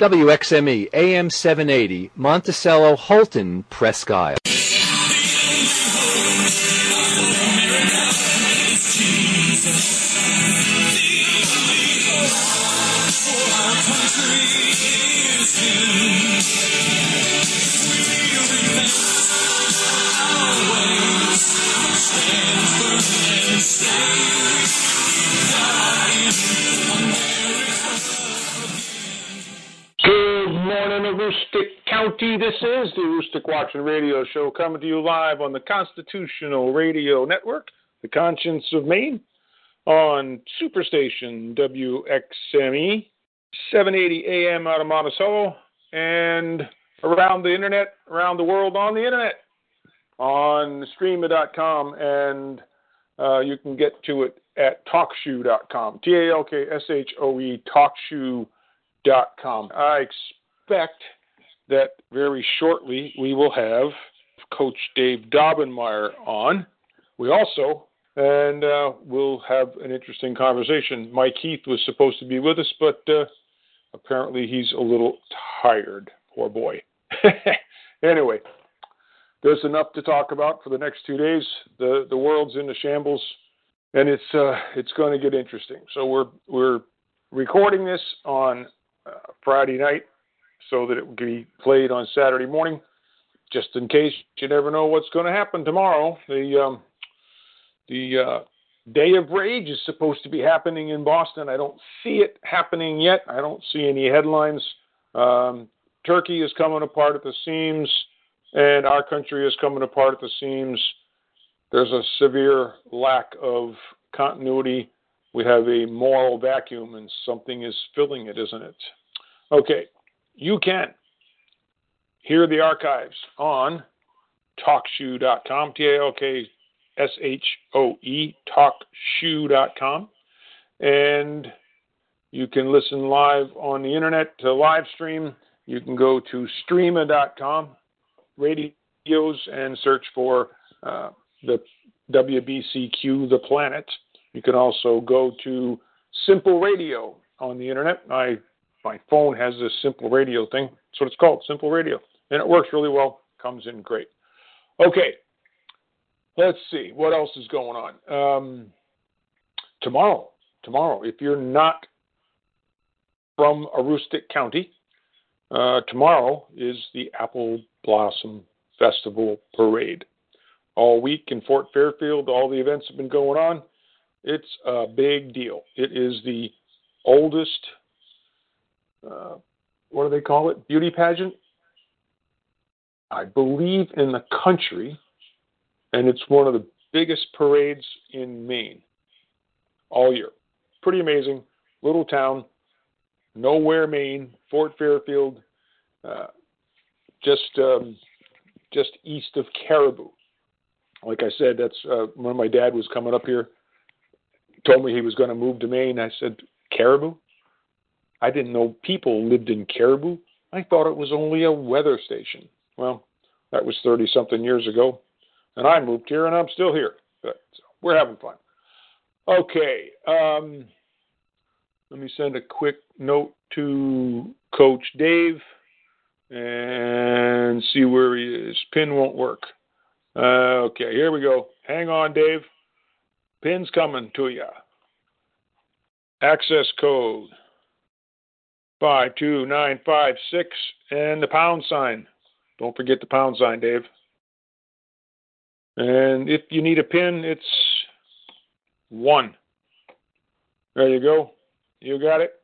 WXME AM 780 Monticello Houlton Presque Isle. Good Aroostook County. This is the Aroostook Watchman Radio Show coming to you live on the Constitutional Radio Network, the conscience of Maine, on Superstation WXME, 780 AM out of Monticello, and around the internet, around the world on the internet, on streema.com, and uh, you can get to it at talkshoe.com. T A L K S H O E, talkshoe.com. I expect that very shortly we will have Coach Dave Daubenmire on. We also, and uh, we'll have an interesting conversation. Mike Heath was supposed to be with us, but uh, apparently he's a little tired. Poor boy. anyway, there's enough to talk about for the next two days. The the world's in the shambles, and it's uh, it's going to get interesting. So we're we're recording this on uh, Friday night so that it will be played on Saturday morning, just in case you never know what's going to happen tomorrow. The um, the uh, Day of Rage is supposed to be happening in Boston. I don't see it happening yet. I don't see any headlines. Um, Turkey is coming apart at the seams, and our country is coming apart at the seams. There's a severe lack of continuity. We have a moral vacuum, and something is filling it, isn't it? Okay, you can hear the archives on talkshoe.com, T A L K S H O E, talkshoe.com. And you can listen live on the internet to live stream. You can go to streema.com, radios, and search for uh, the WBCQ, The Planet. You can also go to Simple Radio on the internet. My my phone has this Simple Radio thing. That's what it's called, Simple Radio, and it works really well. Comes in great. Okay, let's see what else is going on. Um, tomorrow, tomorrow, if you're not from Aroostook County, uh, tomorrow is the Apple Blossom Festival Parade. All week in Fort Fairfield, all the events have been going on. It's a big deal. It is the oldest, uh, what do they call it? Beauty pageant? I believe in the country, and it's one of the biggest parades in Maine all year. Pretty amazing. Little town, nowhere, Maine, Fort Fairfield, uh, just um, just east of Caribou. Like I said, that's uh, when my dad was coming up here. Told me he was going to move to Maine. I said, Caribou? I didn't know people lived in Caribou. I thought it was only a weather station. Well, that was 30 something years ago. And I moved here and I'm still here. But so we're having fun. Okay. Um, let me send a quick note to Coach Dave and see where he is. Pin won't work. Uh, okay, here we go. Hang on, Dave. Pin's coming to you. Access code 52956 and the pound sign. Don't forget the pound sign, Dave. And if you need a pin, it's one. There you go. You got it.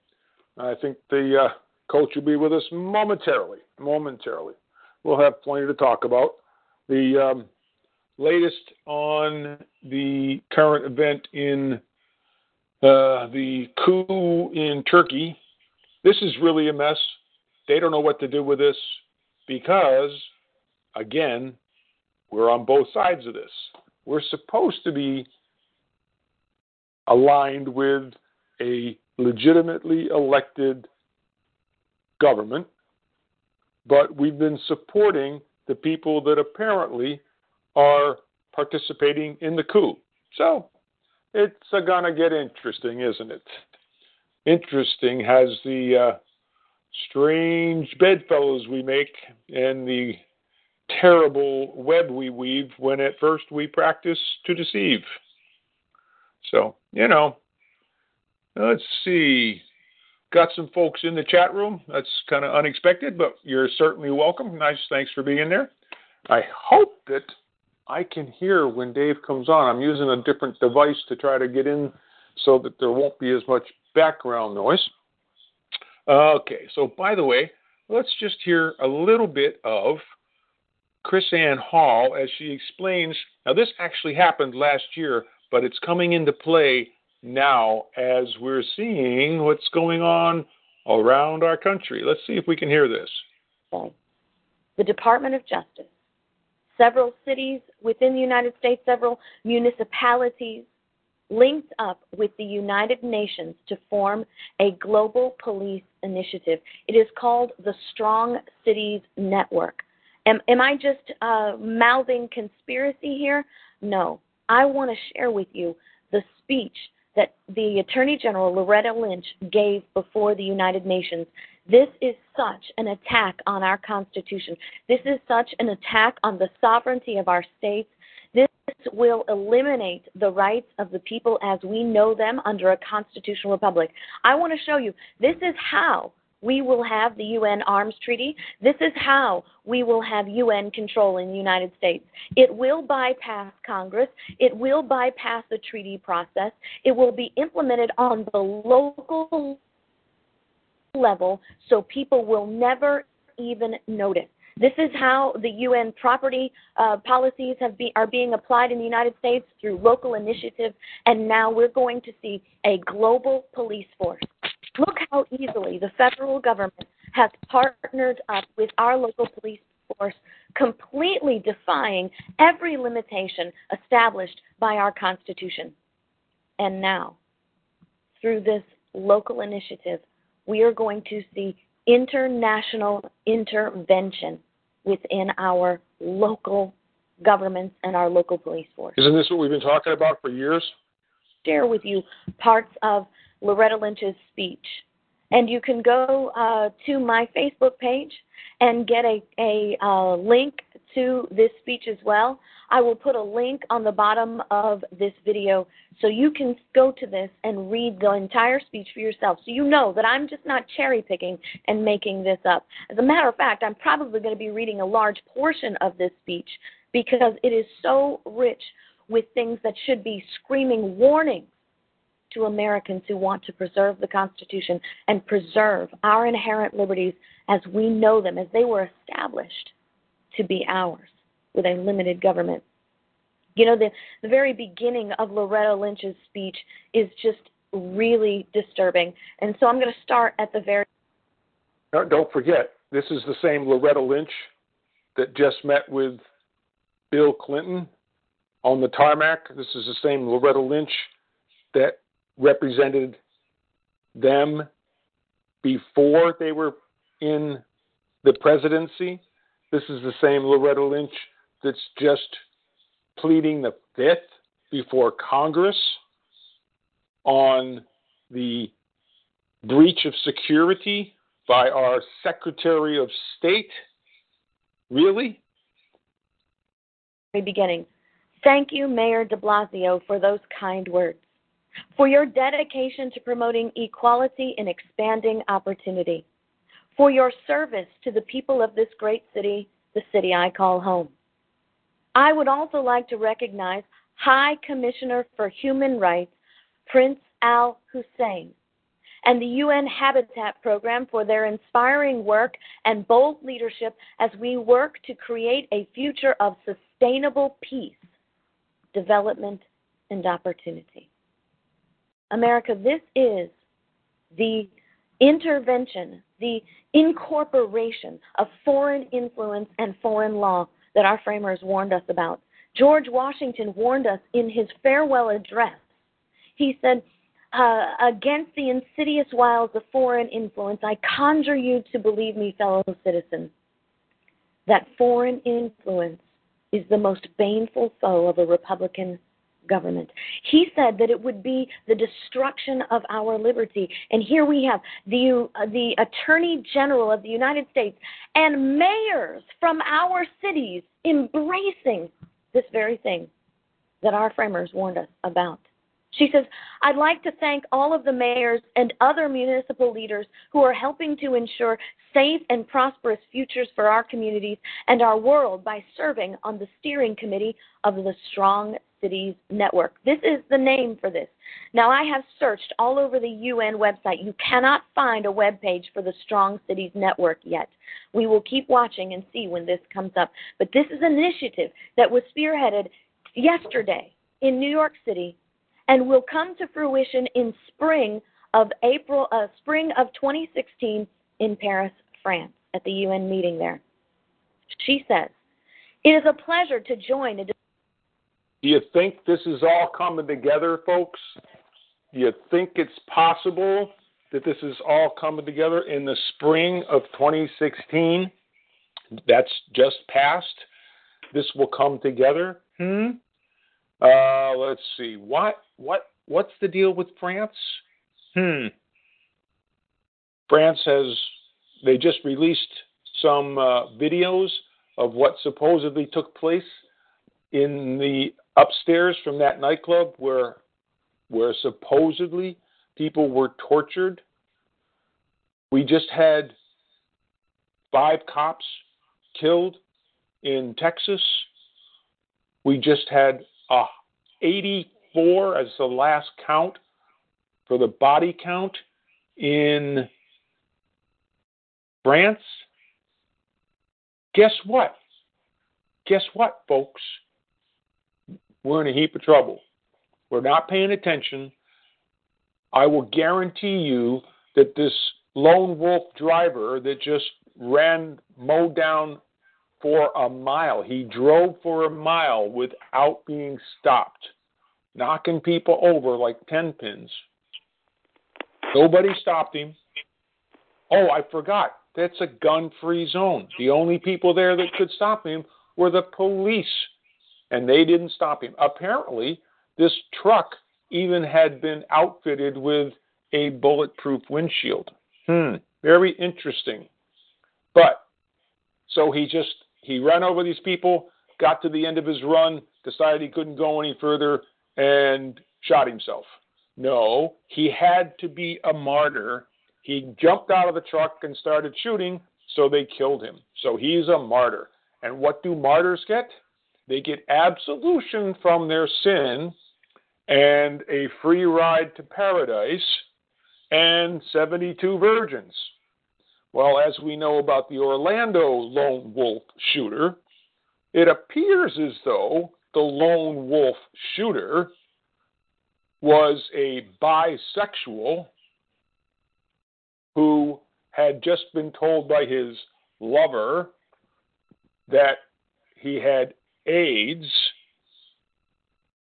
I think the uh, coach will be with us momentarily. Momentarily. We'll have plenty to talk about. The um, latest on the current event in uh, the coup in Turkey This is really a mess. They don't know what to do with this because, again, we're on both sides of this. We're supposed to be aligned with a legitimately elected government, but we've been supporting the people that apparently are participating in the coup. So it's going to get interesting, isn't it? Interesting has the uh, strange bedfellows we make and the terrible web we weave when at first we practice to deceive. So, you know, let's see. Got some folks in the chat room. That's kind of unexpected, but you're certainly welcome. Nice. Thanks for being there. I hope that I can hear when Dave comes on. I'm using a different device to try to get in so that there won't be as much background noise. Okay, so by the way, let's just hear a little bit of KrisAnne Hall as she explains. Now, this actually happened last year, but it's coming into play now as we're seeing what's going on around our country. Let's see if we can hear this. The Department of Justice, several cities within the United States, several municipalities linked up with the United Nations to form a global police initiative. It is called the Strong Cities Network. Am, am I just uh, mouthing conspiracy here? No. I want to share with you the speech that the Attorney General Loretta Lynch gave before the United Nations. This is such an attack on our Constitution. This is such an attack on the sovereignty of our states. This will eliminate the rights of the people as we know them under a constitutional republic. I want to show you this is how we will have the UN Arms Treaty. This is how we will have UN control in the United States. It will bypass Congress. It will bypass the treaty process. It will be implemented on the local level so people will never even notice. This is how the UN property uh, policies be, are being applied in the United States through local initiatives, and now we're going to see a global police force. Look how easily the federal government has partnered up with our local police force, completely defying every limitation established by our Constitution. And now, through this local initiative, we are going to see international intervention within our local governments and our local police force. Isn't this what we've been talking about for years? Share with you parts of Loretta Lynch's speech. And you can go uh, to my Facebook page and get a, a uh, link to this speech as well. I will put a link on the bottom of this video so you can go to this and read the entire speech for yourself so you know that I'm just not cherry picking and making this up. As a matter of fact, I'm probably going to be reading a large portion of this speech because it is so rich with things that should be screaming warnings to Americans who want to preserve the Constitution and preserve our inherent liberties as we know them, as they were established to be ours with a limited government. You know, the, the very beginning of Loretta Lynch's speech is just really disturbing. And so I'm going to start at the very. don't forget, this is the same Loretta Lynch that just met with Bill Clinton on the tarmac. This is the same Loretta Lynch that represented them before they were in the presidency. This is the same Loretta Lynch that's just pleading the fifth before Congress on the breach of security by our Secretary of State. Really? Beginning. Thank you, Mayor de Blasio, for those kind words for your dedication to promoting equality and expanding opportunity, for your service to the people of this great city, the city I call home. I would also like to recognize High Commissioner for Human Rights, Prince Al Hussein, and the UN Habitat Program for their inspiring work and bold leadership as we work to create a future of sustainable peace, development, and opportunity. America, this is the intervention, the incorporation of foreign influence and foreign law that our framers warned us about. George Washington warned us in his farewell address. He said, uh, Against the insidious wiles of foreign influence, I conjure you to believe me, fellow citizens, that foreign influence is the most baneful foe of a Republican government. He said that it would be the destruction of our liberty. And here we have the, uh, the Attorney General of the United States and mayors from our cities embracing this very thing that our framers warned us about. She says, I'd like to thank all of the mayors and other municipal leaders who are helping to ensure safe and prosperous futures for our communities and our world by serving on the steering committee of the Strong Cities Network. This is the name for this. Now, I have searched all over the UN website. You cannot find a web page for the Strong Cities Network yet. We will keep watching and see when this comes up. But this is an initiative that was spearheaded yesterday in New York City and will come to fruition in spring of April, uh, spring of 2016 in Paris, France, at the UN meeting there. She says, "It is a pleasure to join a." Do you think this is all coming together, folks? Do you think it's possible that this is all coming together in the spring of 2016? That's just passed. This will come together. Hmm. Uh, let's see. What what what's the deal with France? Hmm. France has they just released some uh, videos of what supposedly took place in the upstairs from that nightclub where where supposedly people were tortured. We just had five cops killed in Texas. We just had uh, 84 as the last count for the body count in France. Guess what? Guess what, folks? We're in a heap of trouble. We're not paying attention. I will guarantee you that this lone wolf driver that just ran, mowed down for a mile. He drove for a mile without being stopped, knocking people over like 10 pins. Nobody stopped him. Oh, I forgot. That's a gun free zone. The only people there that could stop him were the police, and they didn't stop him. Apparently, this truck even had been outfitted with a bulletproof windshield. Hmm, very interesting. But so he just he ran over these people, got to the end of his run, decided he couldn't go any further, and shot himself. No, he had to be a martyr. He jumped out of the truck and started shooting, so they killed him. So he's a martyr. And what do martyrs get? They get absolution from their sin and a free ride to paradise and 72 virgins. Well, as we know about the Orlando lone wolf shooter, it appears as though the lone wolf shooter was a bisexual who had just been told by his lover that he had AIDS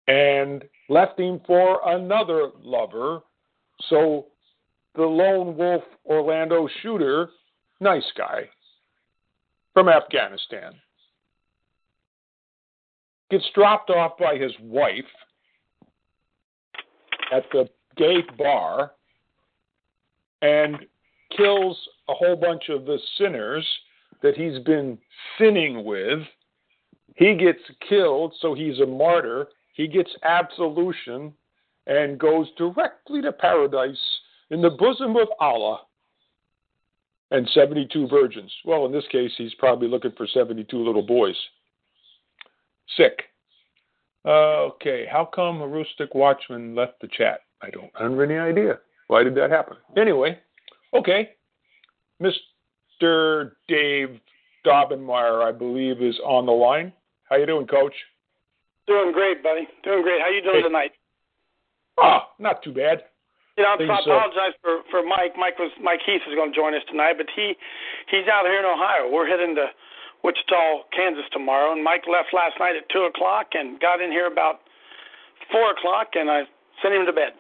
and left him for another lover. So the lone wolf Orlando shooter, nice guy from Afghanistan, gets dropped off by his wife at the gay bar and kills a whole bunch of the sinners that he's been sinning with. He gets killed, so he's a martyr. He gets absolution and goes directly to paradise in the bosom of Allah and 72 virgins. Well, in this case, he's probably looking for 72 little boys. Sick. Uh, okay, how come Aroostook Watchman left the chat? I don't have any idea. Why did that happen? Anyway, okay. Mr. Dave Daubenmire, I believe, is on the line. How you doing, Coach? Doing great, buddy. Doing great. How you doing hey. tonight? Ah, not too bad. You know, Things, I uh, apologize for for Mike. Mike was Mike Heath is going to join us tonight, but he he's out here in Ohio. We're heading to Wichita, Kansas tomorrow, and Mike left last night at two o'clock and got in here about four o'clock, and I sent him to bed.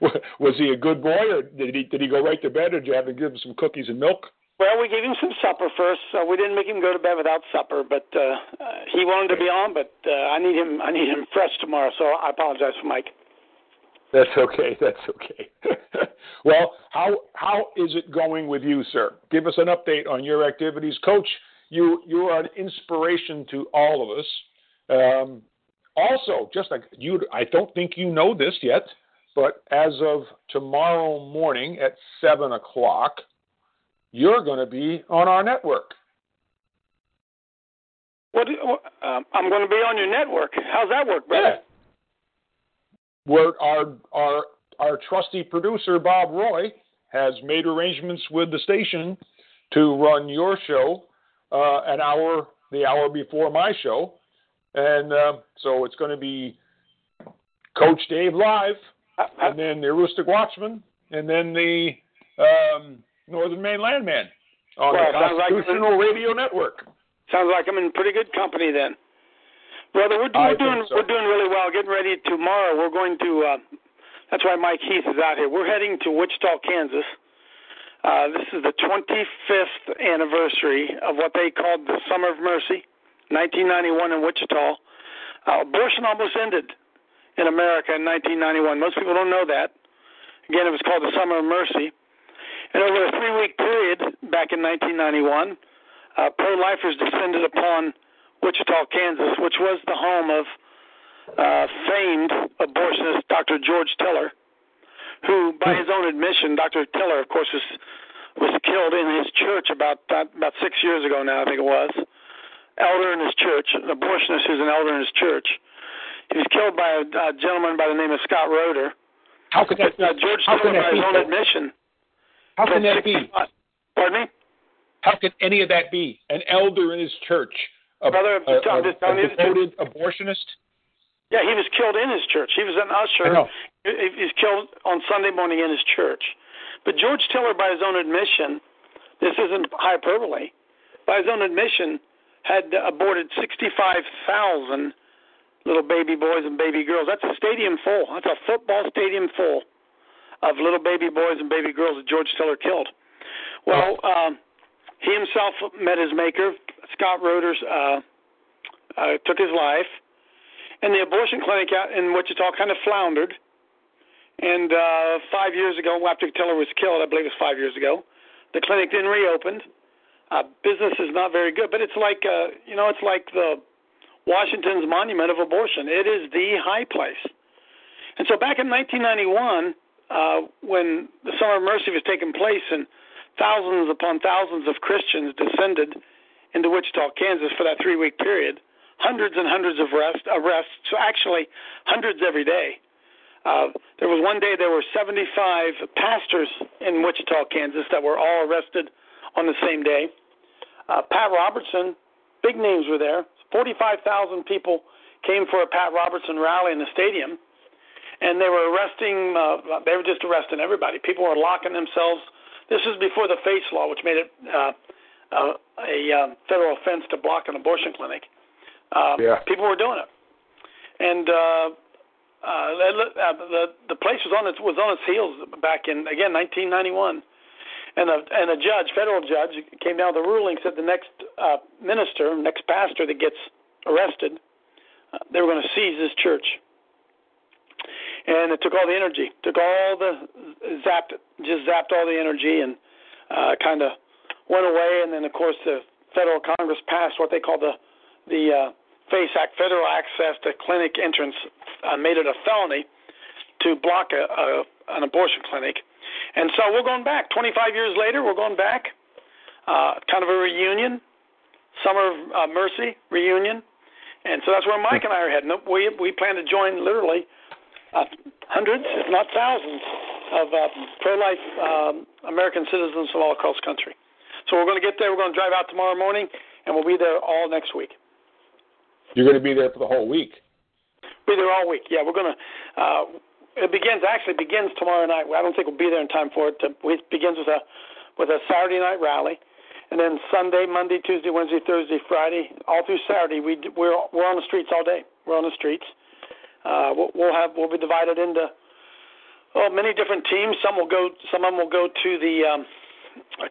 was he a good boy, or did he did he go right to bed, or did you have to give him some cookies and milk? Well, we gave him some supper first. So we didn't make him go to bed without supper, but uh, uh, he wanted to be on. But uh, I need him. I need him fresh tomorrow. So I apologize for Mike. That's okay. That's okay. well, how how is it going with you, sir? Give us an update on your activities, Coach. You you are an inspiration to all of us. Um, also, just like you, I don't think you know this yet, but as of tomorrow morning at seven o'clock, you're going to be on our network. What? Um, I'm going to be on your network. How's that work, brother? Yeah. Where our our our trusty producer Bob Roy has made arrangements with the station to run your show uh, an hour the hour before my show, and uh, so it's going to be Coach Dave live, and then the Aroostook Watchman, and then the um, Northern Maine Landman on Well, the sounds like- Constitutional Radio Network. Sounds like I'm in pretty good company then, brother. We're, we're doing so. we're doing really well. Getting ready tomorrow. We're going to. Uh, that's why Mike Heath is out here. We're heading to Wichita, Kansas. Uh, this is the 25th anniversary of what they called the Summer of Mercy, 1991 in Wichita. Uh, abortion almost ended in America in 1991. Most people don't know that. Again, it was called the Summer of Mercy. And over a three-week period back in 1991, uh, pro-lifers descended upon Wichita, Kansas, which was the home of uh, famed abortionist Dr. George Tiller, who, by his own admission, Dr. Tiller, of course, was was killed in his church about about six years ago now, I think it was. Elder in his church, an abortionist who's an elder in his church. He was killed by a, a gentleman by the name of Scott Roeder. How could that? Uh, George can by his own admission, How can that be? 65 Pardon me? How can any of that be? An elder in his church, a, Brother, a, a- a you the truth. devoted abortionist? Yeah, he was killed in his church. He was an usher. he was killed on Sunday morning in his church. But George Tiller, by his own admission, this isn't hyperbole, by his own admission, had aborted 65,000 little baby boys and baby girls. That's a stadium full. That's a football stadium full of little baby boys and baby girls that George Tiller killed. Well, um, he himself met his maker. Scott Roeders uh, uh, took his life and the abortion clinic out in Wichita kind of floundered. And uh, five years ago, after Tiller was killed, I believe it was five years ago, the clinic then reopened. Uh, business is not very good, but it's like uh, you know, it's like the Washington's monument of abortion. It is the high place. And so back in 1991, uh, when the Summer of Mercy was taking place, and thousands upon thousands of Christians descended into Wichita, Kansas for that three-week period, hundreds and hundreds of arrest, arrests, so actually hundreds every day. Uh, there was one day there were 75 pastors in Wichita, Kansas that were all arrested on the same day. Uh, Pat Robertson, big names were there. 45,000 people came for a Pat Robertson rally in the stadium, and they were arresting. Uh, they were just arresting everybody. People were locking themselves. This was before the FACE law, which made it uh, uh, a um, federal offense to block an abortion clinic. Um, Yeah. People were doing it, and uh, uh, the, the the place was on its was on its heels back in again 1991, and a and a judge, federal judge, came down with a ruling said the next uh, minister, next pastor that gets arrested, uh, they were going to seize his church, and it took all the energy, took all the zapped, just zapped all the energy, and uh, kind of went away, and then of course the federal Congress passed what they call the the uh, FACE Act, Federal Access to Clinic Entrance, uh, made it a felony to block a, a, an abortion clinic. And so we're going back. 25 years later, we're going back. Uh, kind of a reunion, Summer of uh, Mercy reunion. And so that's where Mike and I are heading. We, we plan to join literally uh, hundreds, if not thousands, of uh, pro life um, American citizens from all across the country. So we're going to get there. We're going to drive out tomorrow morning, and we'll be there all next week. You're going to be there for the whole week. Be there all week. Yeah, we're gonna. Uh, it begins actually begins tomorrow night. I don't think we'll be there in time for it. To, it begins with a with a Saturday night rally, and then Sunday, Monday, Tuesday, Wednesday, Thursday, Friday, all through Saturday. We we're we're on the streets all day. We're on the streets. Uh, we'll, we'll have we'll be divided into oh many different teams. Some will go. Some of them will go to the um,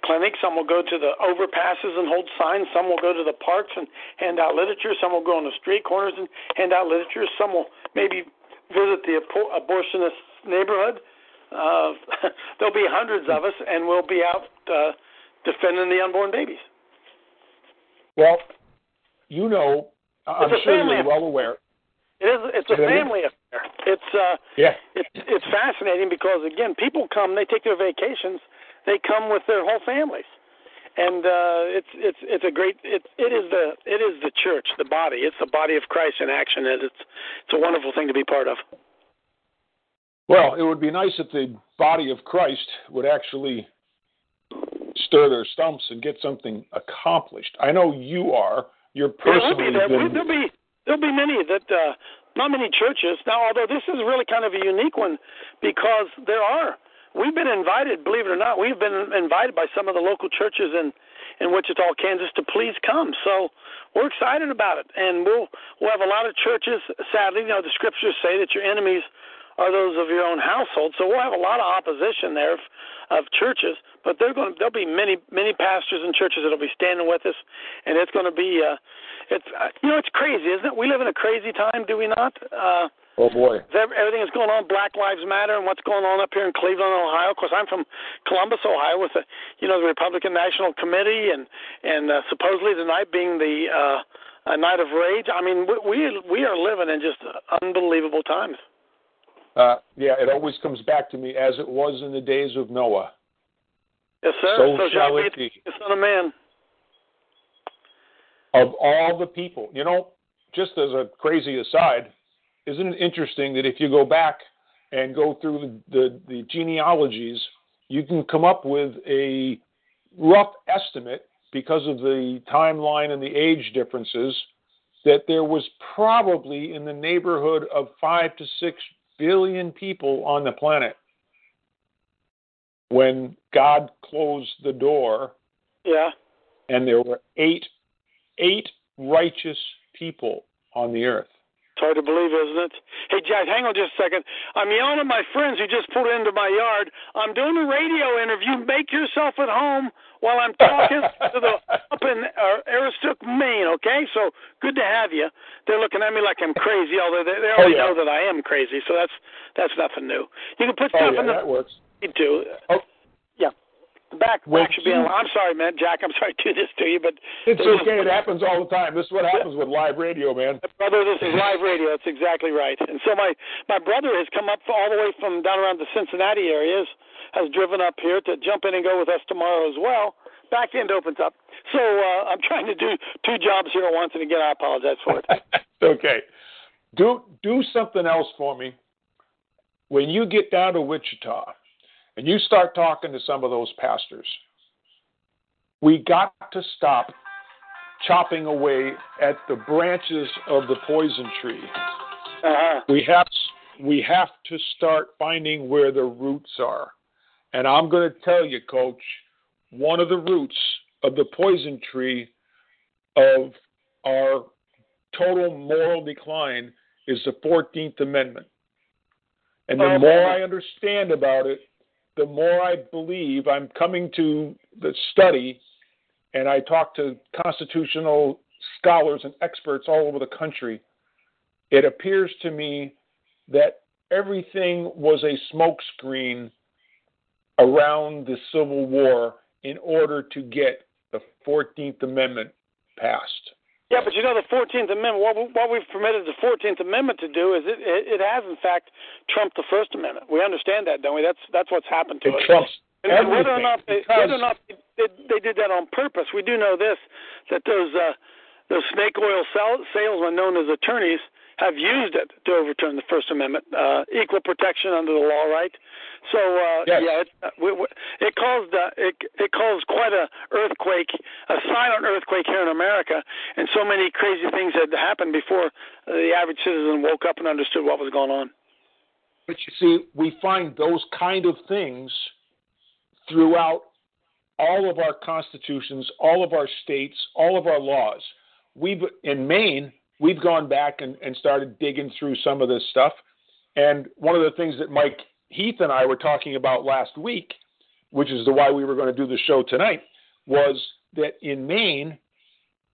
clinic. Some will go to the overpasses and hold signs. Some will go to the parks and hand out literature. Some will go on the street corners and hand out literature. Some will maybe visit the abortionist neighborhood. Uh, there'll be hundreds of us, and we'll be out uh, defending the unborn babies. Well, you know, I'm sure you're well aware. It is. It's a family affair. It's uh, yeah. It's it's fascinating because again, people come, they take their vacations, they come with their whole families, and uh, it's it's it's a great it it is the it is the church, the body. It's the body of Christ in action, and it's it's a wonderful thing to be part of. Well, it would be nice if the body of Christ would actually stir their stumps and get something accomplished. I know you are. You're personally yeah, been... there'll be there'll be many that uh, not many churches now. Although this is really kind of a unique one because there are we've been invited, believe it or not, we've been invited by some of the local churches in in Wichita, Kansas, to please come. So we're excited about it, and we'll we'll have a lot of churches. Sadly, you know, the scriptures say that your enemies are those of your own household. So we'll have a lot of opposition there of, of churches, but there's going to, there'll be many many pastors and churches that'll be standing with us, and it's going to be uh, it's uh, you know it's crazy, isn't it? We live in a crazy time, do we not? Uh, Oh boy! Everything that's going on, Black Lives Matter, and what's going on up here in Cleveland, Ohio. Of course, I'm from Columbus, Ohio, with the you know the Republican National Committee, and and uh, supposedly tonight being the uh, a night of rage. I mean, we, we are living in just unbelievable times. Uh, yeah, it always comes back to me as it was in the days of Noah. Yes, sir. So, so shall it be. The Son of Man. Of all the people, you know, just as a crazy aside, isn't it interesting that if you go back and go through the, the, the genealogies, you can come up with a rough estimate because of the timeline and the age differences that there was probably in the neighborhood of five to six billion people on the planet when God closed the door. Yeah. And there were eight eight righteous people on the earth. It's hard to believe, isn't it? Hey, Jack, hang on just a second. I'm yelling at my friends who just pulled into my yard. I'm doing a radio interview. Make yourself at home while I'm talking to the up in uh, Aroostook, Maine. Okay, so good to have you. They're looking at me like I'm crazy, although they, they already oh, yeah. know that I am crazy. So that's that's nothing new. You can put oh, stuff yeah, in the. That works. You do. Oh. Yeah. Back, back should be on. I'm sorry, man, Jack. I'm sorry to do this to you, but it's okay. It happens all the time. This is what happens with live radio, man. Brother, this is live radio. That's exactly right. And so my my brother has come up all the way from down around the Cincinnati areas, has driven up here to jump in and go with us tomorrow as well. Back end opens up. So uh, I'm trying to do two jobs here at once, and again, I apologize for it. okay. Do do something else for me. When you get down to Wichita and you start talking to some of those pastors, we got to stop chopping away at the branches of the poison tree. Uh-huh. We have we have to start finding where the roots are. And I'm going to tell you, coach, one of the roots of the poison tree of our total moral decline is the 14th Amendment. And the more I understand about it, the more I believe I'm coming to the study, and I talk to constitutional scholars and experts all over the country. It appears to me that everything was a smokescreen around the Civil War in order to get the 14th Amendment passed. Yeah, but you know the Fourteenth Amendment. What, what we've permitted the Fourteenth Amendment to do is it, it, it has in fact trumped the First Amendment. We understand that, don't we? That's that's what's happened to it. It trumps and everything. Whether or not they, whether or not they, they did that on purpose, we do know this: that those uh, those snake oil sal- salesmen known as attorneys have used it to overturn the First Amendment, uh, equal protection under the law, right? So uh, yes. yeah, it, uh, it caused uh, it, it caused quite a earthquake, a silent earthquake here in America, and so many crazy things had happened before the the average citizen woke up and understood what was going on. But you see, we find those kind of things throughout all of our constitutions, all of our states, all of our laws. We've in Maine, we've gone back and, and started digging through some of this stuff. And one of the things that Mike Heath and I were talking about last week, which is the why we were going to do the show tonight, was that in Maine,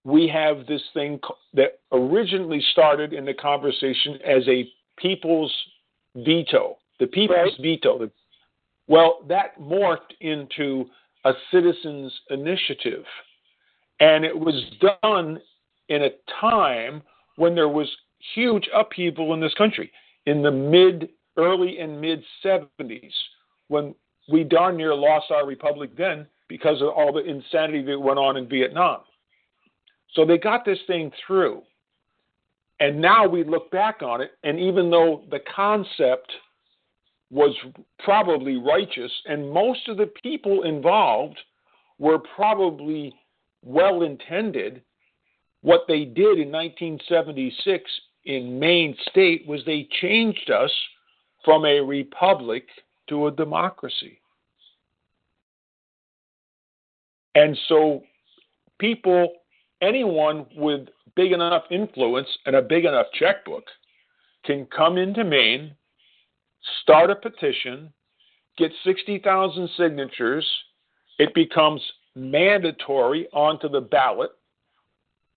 we have this thing that originally started in the conversation as a people's veto, the people's right. veto. Well, that morphed into a citizens' initiative. And it was done in a time when there was huge upheaval in this country in the mid, early and mid 70s, when we darn near lost our republic then because of all the insanity that went on in Vietnam. So they got this thing through. And now we look back on it, and even though the concept was probably righteous, and most of the people involved were probably well intended, what they did in 1976 in Maine state was they changed us from a republic to a democracy. And so people anyone with big enough influence and a big enough checkbook can come into Maine, start a petition, get 60,000 signatures, it becomes mandatory onto the ballot,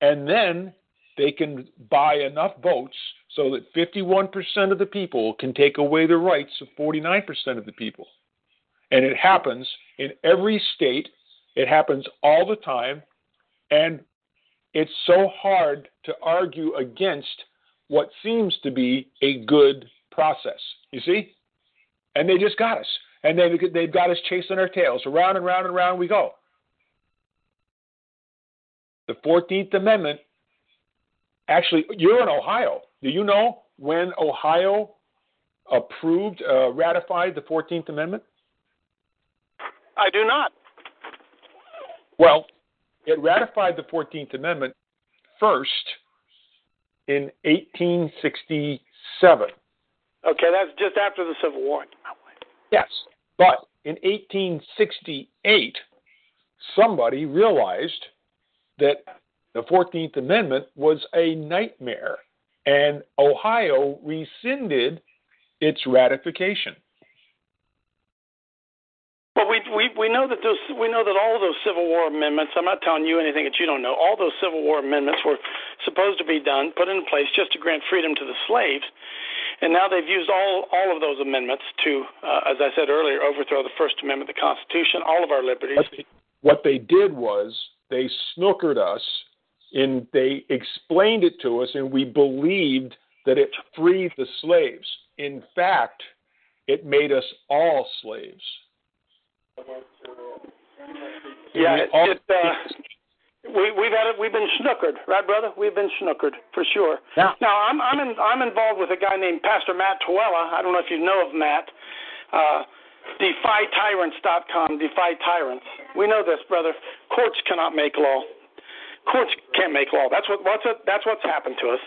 and then they can buy enough votes so that 51% of the people can take away the rights of 49% of the people. And it happens in every state, it happens all the time, and it's so hard to argue against what seems to be a good process. You see? And they just got us. And they, they've got us chasing our tails. Around and round and round we go. The 14th Amendment, actually, you're in Ohio. Do you know when Ohio approved, uh, ratified the 14th Amendment? I do not. Well, it ratified the 14th Amendment first in 1867. Okay, that's just after the Civil War. Yes, but in 1868, somebody realized that the 14th Amendment was a nightmare, and Ohio rescinded its ratification. Well, we, we we know that those we know that all those Civil War amendments. I'm not telling you anything that you don't know. All those Civil War amendments were supposed to be done, put in place just to grant freedom to the slaves, and now they've used all all of those amendments to, uh, as I said earlier, overthrow the First Amendment, the Constitution, all of our liberties. What they, what they did was they snookered us, and they explained it to us, and we believed that it freed the slaves. In fact, it made us all slaves. Yeah, it, it, uh, we we've had it, we've been snookered, right, brother? We've been snookered for sure. Yeah. Now I'm I'm in, I'm involved with a guy named Pastor Matt Trewhella. I don't know if you know of Matt. Uh, DefyTyrants.com. Defy tyrants. We know this, brother. Courts cannot make law. Courts can't make law. That's what what's it, that's what's happened to us.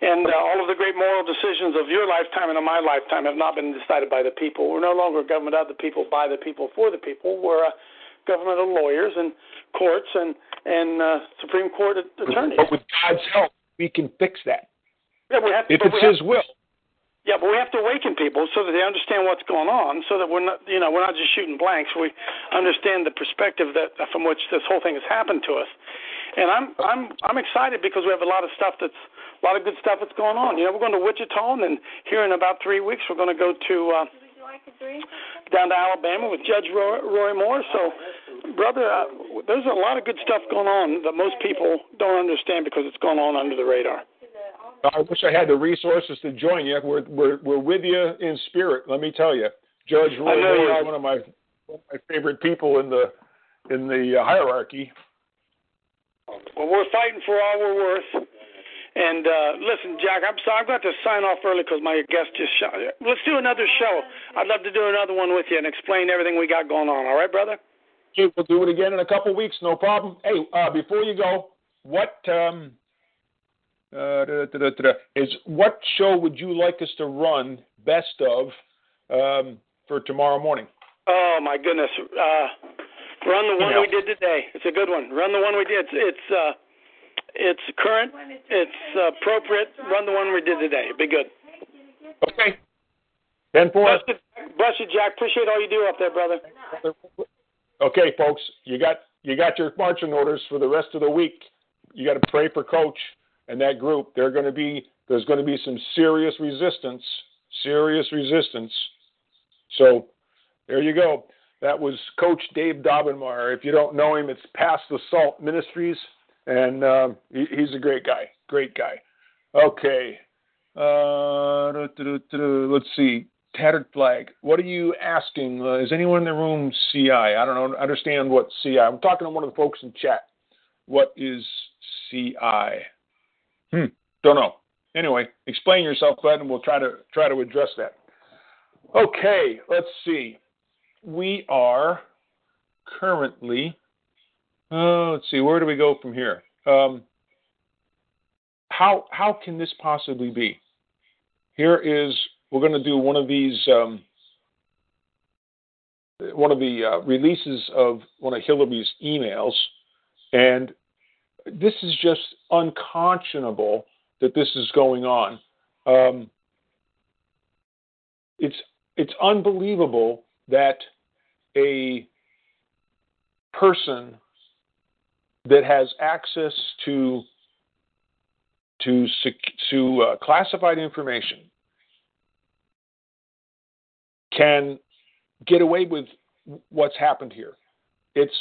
And uh, all of the great moral decisions of your lifetime and of my lifetime have not been decided by the people. We're no longer a government of the people, by the people, for the people. We're a government of lawyers and courts and and uh, Supreme Court attorneys. But with God's help, we can fix that. Yeah, we have. If it's His will. Yeah, but we have to awaken people so that they understand what's going on, so that we're not, you know, we're not just shooting blanks. We understand the perspective that from which this whole thing has happened to us. And I'm I'm I'm excited because we have a lot of stuff that's a lot of good stuff that's going on. You know, we're going to Wichita, and then here in about three weeks we're going to go to uh, down to Alabama with Judge Roy, Roy Moore. So, brother, uh, there's a lot of good stuff going on that most people don't understand because it's going on under the radar. I wish I had the resources to join you. We're we're we're with you in spirit. Let me tell you, Judge Roy Moore is one of my one of my favorite people in the in the uh, hierarchy. Well, we're fighting for all we're worth. And uh, listen, Jack, I'm sorry I've got to sign off early because my guest just shot. Let's do another show. I'd love to do another one with you and explain everything we got going on. All right, brother? We'll do it again in a couple weeks. No problem. Hey, uh, before you go, what? Um, Uh, da, da, da, is what show would you like us to run best of um, for tomorrow morning? Oh my goodness! Uh, run the one we did today. It's a good one. Run the one we did. It's it's, uh, it's current. It's appropriate. Run the one we did today. It'd be good. Okay. Ten four. Bless bless you, Jack. Appreciate all you do up there, brother. Okay, folks, you got you got your marching orders for the rest of the week. You got to pray for Coach and that group. They're going to be there's going to be some serious resistance, serious resistance. So there you go. That was Coach Dave Daubenmire. If you don't know him, it's Pass the Salt Ministries, and uh, he, he's a great guy. Great guy. Okay. Uh, let's see. Tattered flag. What are you asking? Uh, is anyone in the room CI? I don't know. Understand what CI? I'm talking to one of the folks in chat. What is CI? Hmm. Don't know. Anyway, explain yourself, bud, and we'll try to try to address that. Okay. Let's see. We are currently. Uh, let's see. Where do we go from here? Um, how how can this possibly be? Here is we're going to do one of these um, one of the uh, releases of one of Hillary's emails, and this is just unconscionable that this is going on. Um, it's it's unbelievable that a person that has access to to to uh, classified information can get away with what's happened here. It's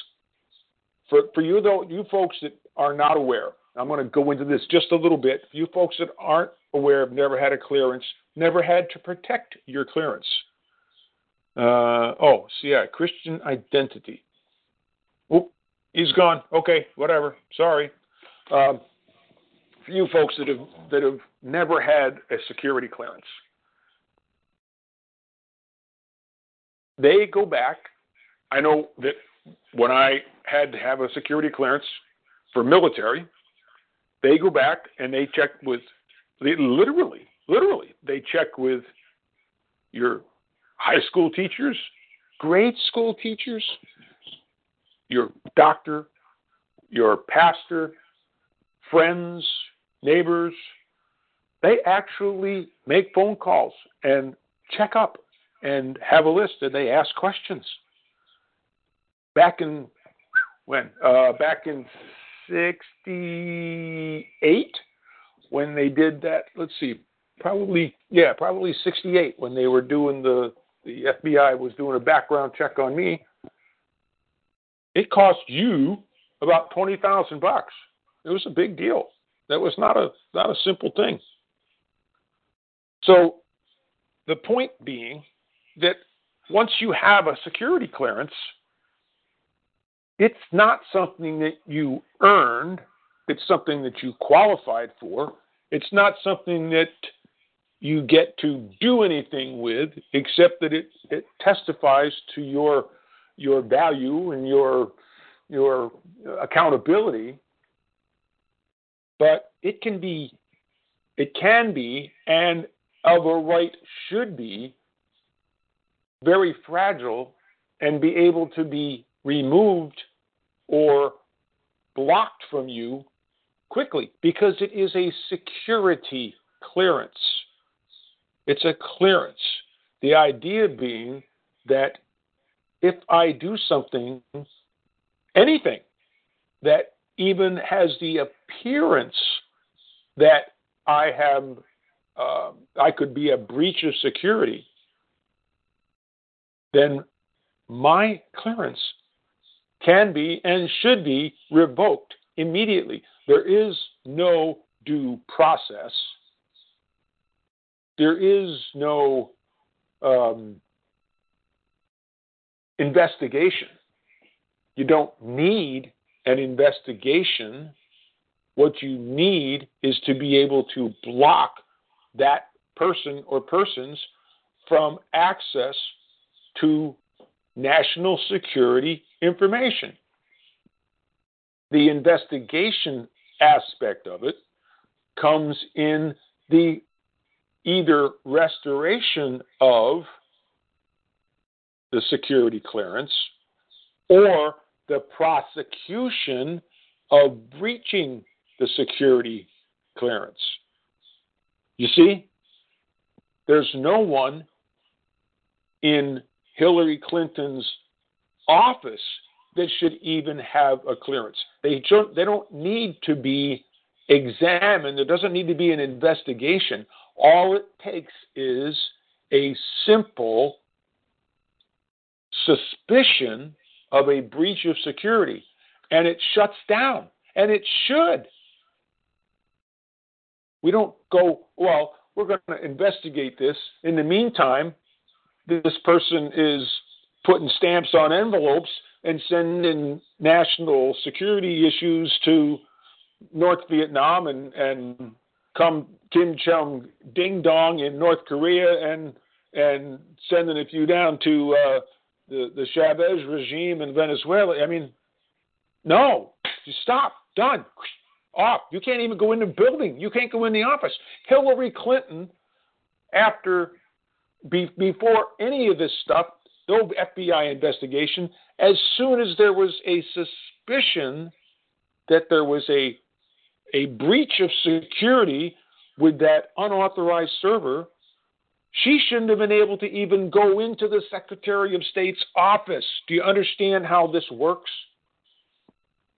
for for you though you folks that are not aware. I'm going to go into this just a little bit. You folks that aren't aware, have never had a clearance, never had to protect your clearance. Uh, oh, see, yeah, Christian identity. Oh, he's gone. Okay, whatever. Sorry. Um, for you folks that have that have never had a security clearance, they go back. I know that when I had to have a security clearance for military, they go back and they check with they literally, literally, they check with your high school teachers, grade school teachers, your doctor, your pastor, friends, neighbors. They actually make phone calls and check up and have a list and they ask questions. Back in when? Uh, back in 68 when they did that. Let's see, probably, yeah, probably 68 when they were doing the, the FBI was doing a background check on me. It cost you about 20,000 bucks. It was a big deal. That was not a not a simple thing. So the point being that once you have a security clearance, it's not something that you earned, it's something that you qualified for. It's not something that you get to do anything with except that it, it testifies to your your value and your your accountability but it can be it can be and of a right should be very fragile and be able to be removed or blocked from you quickly because it is a security clearance. It's a clearance. The idea being that if I do something, anything that even has the appearance that I have, uh, I could be a breach of security, then my clearance can be and should be revoked immediately. There is no due process. There is no um, investigation. You don't need an investigation. What you need is to be able to block that person or persons from access to national security information. The investigation aspect of it comes in the either restoration of the security clearance or the prosecution of breaching the security clearance. You see, there's no one in Hillary Clinton's office that should even have a clearance. They don't, they don't need to be examined. There doesn't need to be an investigation. All it takes is a simple suspicion of a breach of security, and it shuts down, and it should. We don't go, well, we're going to investigate this. In the meantime, this person is putting stamps on envelopes and sending national security issues to North Vietnam and, and come Kim Jong Ding Dong in North Korea and and sending a few down to uh, the the Chavez regime in Venezuela. I mean, no, just stop, done, off. You can't even go in the building. You can't go in the office. Hillary Clinton, after be, before any of this stuff, no FBI investigation, as soon as there was a suspicion that there was a a breach of security with that unauthorized server, she shouldn't have been able to even go into the Secretary of State's office. Do you understand how this works?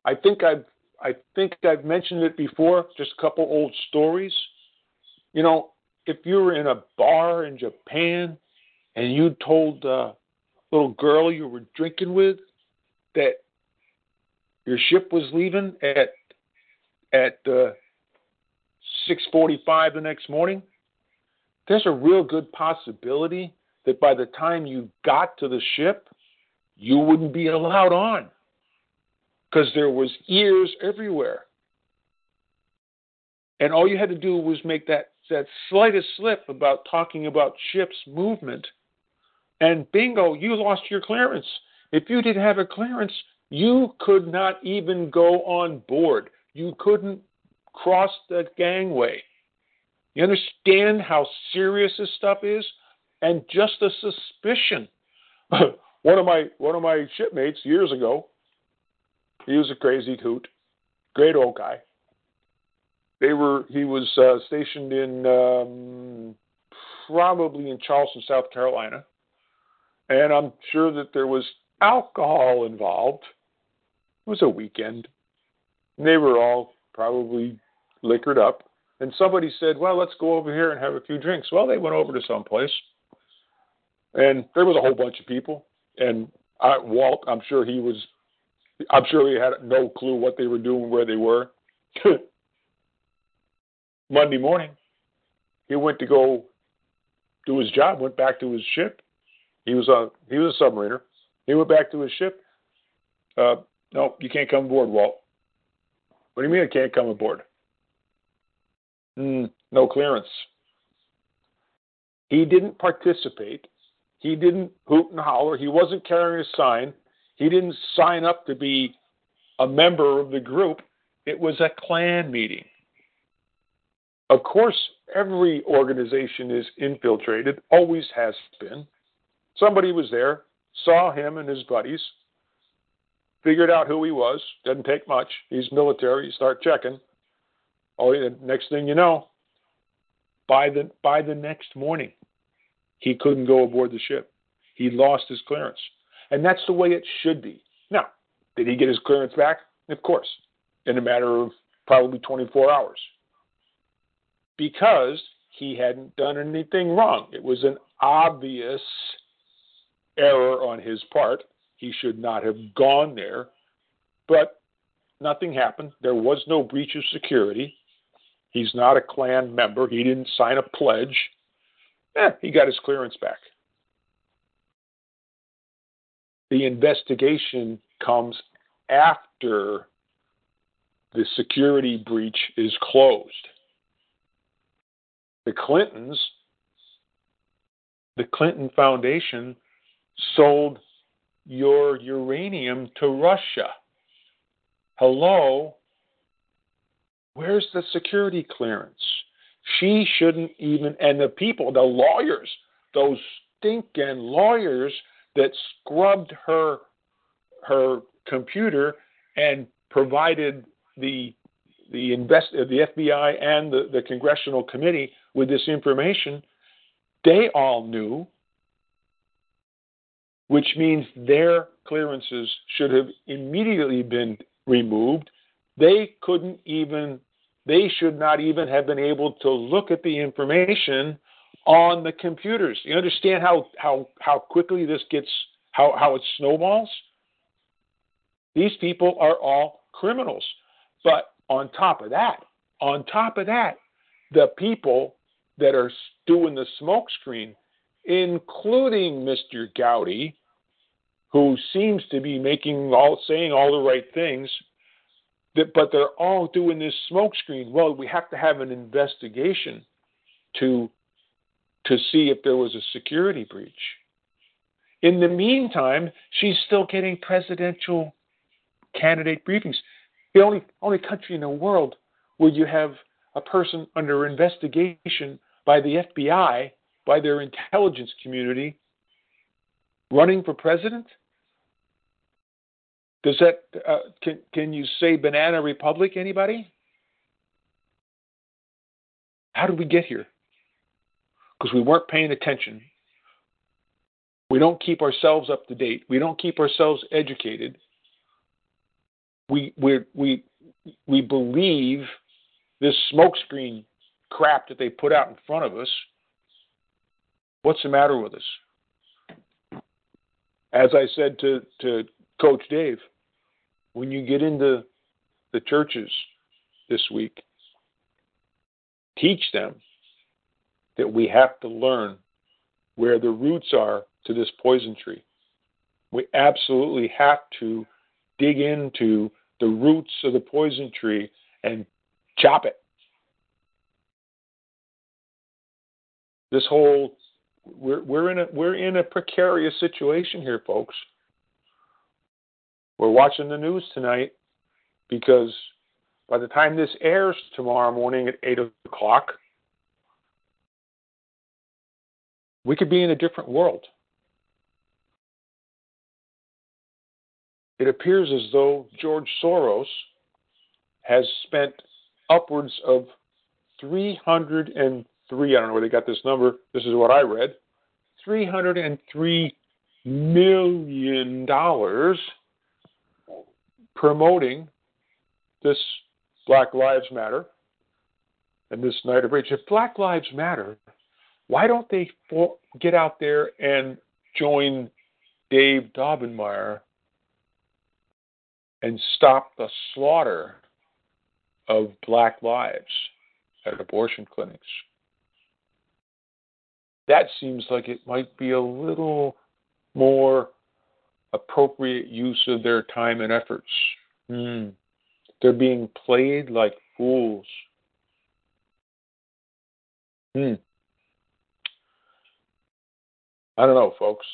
I think I've I think I've mentioned it before, just a couple old stories. You know, if you were in a bar in Japan and you told the little girl you were drinking with that your ship was leaving at at uh, 6:45 the next morning, there's a real good possibility that by the time you got to the ship, you wouldn't be allowed on because there was ears everywhere. And all you had to do was make that, that slightest slip about talking about ship's movement, and bingo, you lost your clearance. If you didn't have a clearance, you could not even go on board you couldn't cross the gangway. You understand how serious this stuff is? And just a suspicion. one of my one of my shipmates years ago, he was a crazy hoot, great old guy. They were he was uh, stationed in um, probably in Charleston, South Carolina, and I'm sure that there was alcohol involved. It was a weekend. They were all probably liquored up. And somebody said, Well, let's go over here and have a few drinks. Well, they went over to some place. And there was a whole bunch of people. And I, Walt, I'm sure he was, I'm sure he had no clue what they were doing, where they were. Monday morning, he went to go do his job, went back to his ship. He was a he was a submariner. He went back to his ship. Uh, no, you can't come aboard, Walt. What do you mean I can't come aboard? Mm, no clearance. He didn't participate. He didn't hoot and holler. He wasn't carrying a sign. He didn't sign up to be a member of the group. It was a Klan meeting. Of course, every organization is infiltrated, always has been. Somebody was there, saw him and his buddies, figured out who he was. Doesn't take much. He's military. You start checking. Oh, the next thing you know, by the by the next morning, he couldn't go aboard the ship. He lost his clearance, and that's the way it should be. Now, did he get his clearance back? Of course, in a matter of probably 24 hours, because he hadn't done anything wrong. It was an obvious error on his part he should not have gone there. But nothing happened. There was no breach of security. He's not a Klan member. He didn't sign a pledge. Eh, he got his clearance back. The investigation comes after the security breach is closed. The Clintons, the Clinton Foundation sold your uranium to Russia. Hello? Where's the security clearance? She shouldn't even, and the people, the lawyers, those stinking lawyers that scrubbed her her computer and provided the the invest the FBI and the, the congressional committee with this information, they all knew, which means their clearances should have immediately been removed. They couldn't even they should not even have been able to look at the information on the computers. You understand how how how quickly this gets how how it snowballs? These people are all criminals. But on top of that, on top of that, the people that are doing the smokescreen, including Mr. Gowdy, who seems to be making all saying all the right things, that, but they're all doing this smokescreen. Well, we have to have an investigation to to see if there was a security breach. In the meantime, she's still getting presidential candidate briefings. The only only country in the world where you have a person under investigation by the FBI, by their intelligence community, running for president. Does that uh, can can you say banana republic? Anybody? How did we get here? Because we weren't paying attention. We don't keep ourselves up to date. We don't keep ourselves educated we we we we believe this smokescreen crap that they put out in front of us. What's the matter with us? As I said to, to Coach Dave, when you get into the churches this week, teach them that we have to learn where the roots are to this poison tree. We absolutely have to dig into the roots of the poison tree and chop it. This whole we're we're in a we're in a precarious situation here, folks. We're watching the news tonight because by the time this airs tomorrow morning at eight o'clock, we could be in a different world. it appears as though George Soros has spent upwards of 303, I don't know where they got this number, this is what I read, $303 million promoting this Black Lives Matter and this night of rage. If Black Lives Matter, why don't they get out there and join Dave Daubenmire and stop the slaughter of black lives at abortion clinics. That seems like it might be a little more appropriate use of their time and efforts. Mm. They're being played like fools. Hmm. I don't know, folks.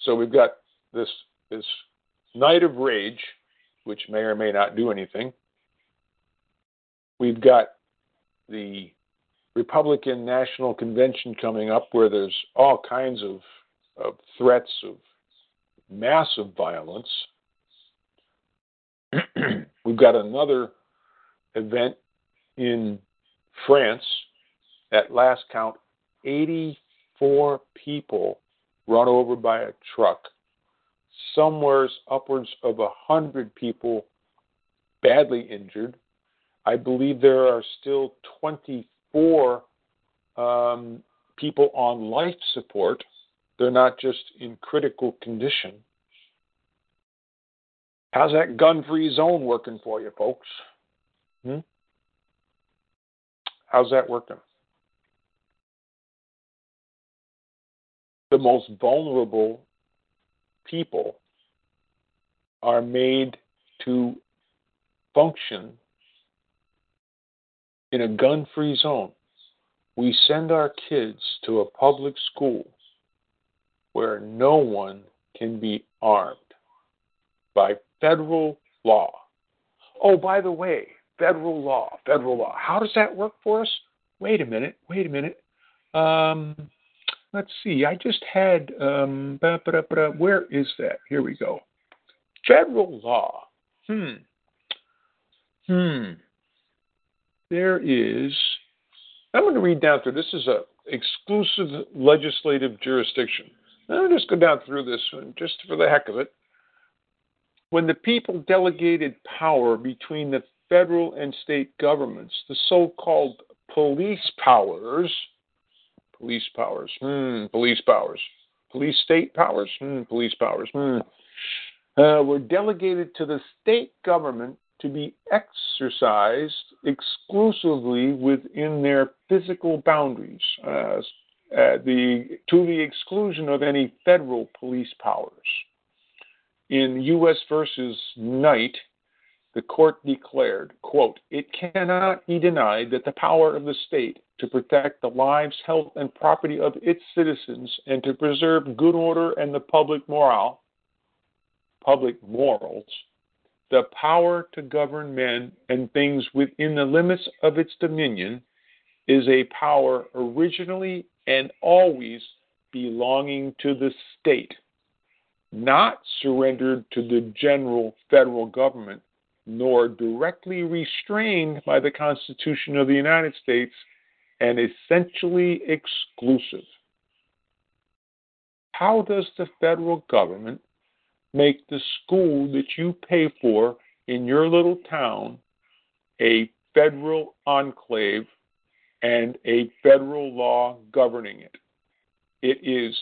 So we've got this this Night of Rage, which may or may not do anything. We've got the Republican National Convention coming up where there's all kinds of, of threats of massive violence. We've got another event in France. At last count, 84 people run over by a truck somewhere's upwards of a hundred people badly injured. I believe there are still 24 um, people on life support. They're not just in critical condition. How's that gun free zone working for you, folks? Hmm? How's that working? The most vulnerable people are made to function in a gun free zone. We send our kids to a public school where no one can be armed by federal law. Oh, by the way, federal law. Federal law. How does that work for us? Wait a minute. Wait a minute. Um, let's see. I just had. Um, where is that? Here we go. Federal law. Hmm. Hmm. There is. I'm going to read down through. This is a exclusive legislative jurisdiction. I'll just go down through this one just for the heck of it. When the people delegated power between the federal and state governments, the so called police powers, police powers, hmm, police powers, police state powers, hmm, police powers, hmm, uh, were delegated to the state government to be exercised exclusively within their physical boundaries, uh, uh, the, to the exclusion of any federal police powers. In U.S. versus Knight, the court declared, quote, It cannot be denied that the power of the state to protect the lives, health, and property of its citizens and to preserve good order and the public morale, public morals, the power to govern men and things within the limits of its dominion is a power originally and always belonging to the state, not surrendered to the general federal government, nor directly restrained by the Constitution of the United States, and essentially exclusive. How does the federal government make the school that you pay for in your little town a federal enclave and a federal law governing it. It is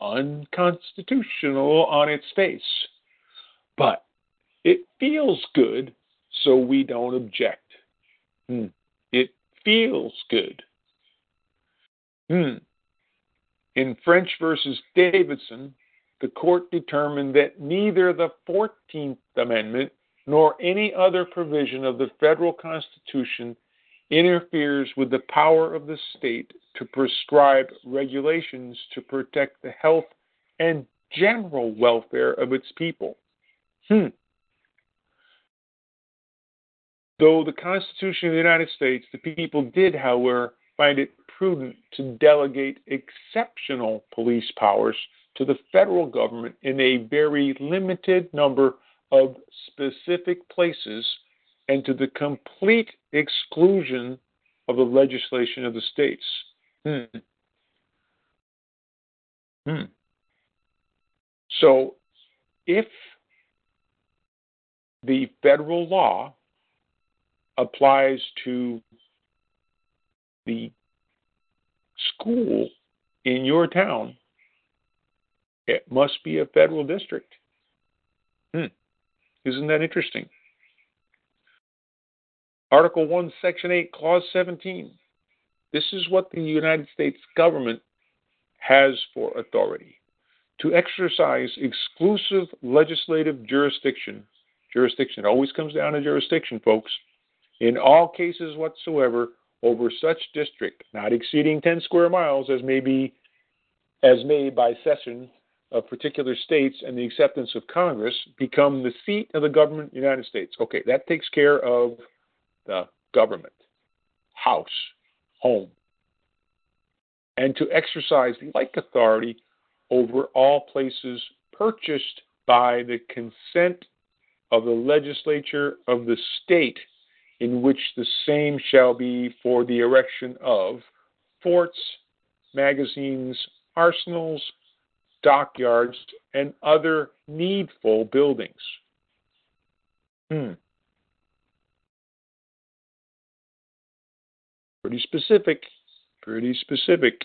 unconstitutional on its face, but it feels good, so we don't object. Hmm. It feels good. Hmm. In French versus Davidson, the court determined that neither the 14th Amendment nor any other provision of the federal Constitution interferes with the power of the state to prescribe regulations to protect the health and general welfare of its people. Hmm. Though the Constitution of the United States, the people did, however, find it prudent to delegate exceptional police powers to the federal government in a very limited number of specific places and to the complete exclusion of the legislation of the states. Hmm. Hmm. So, if the federal law applies to the school in your town, it must be a federal district. Hmm. Isn't that interesting? Article 1, Section 8, Clause 17. This is what the United States government has for authority to exercise exclusive legislative jurisdiction. Jurisdiction always comes down to jurisdiction, folks. In all cases whatsoever, over such district, not exceeding 10 square miles as may be as made by cession of particular states and the acceptance of Congress become the seat of the government of the United States. Okay, that takes care of the government, house, home, and to exercise like authority over all places purchased by the consent of the legislature of the state in which the same shall be for the erection of forts, magazines, arsenals, dockyards, and other needful buildings. Hmm. Pretty specific. Pretty specific.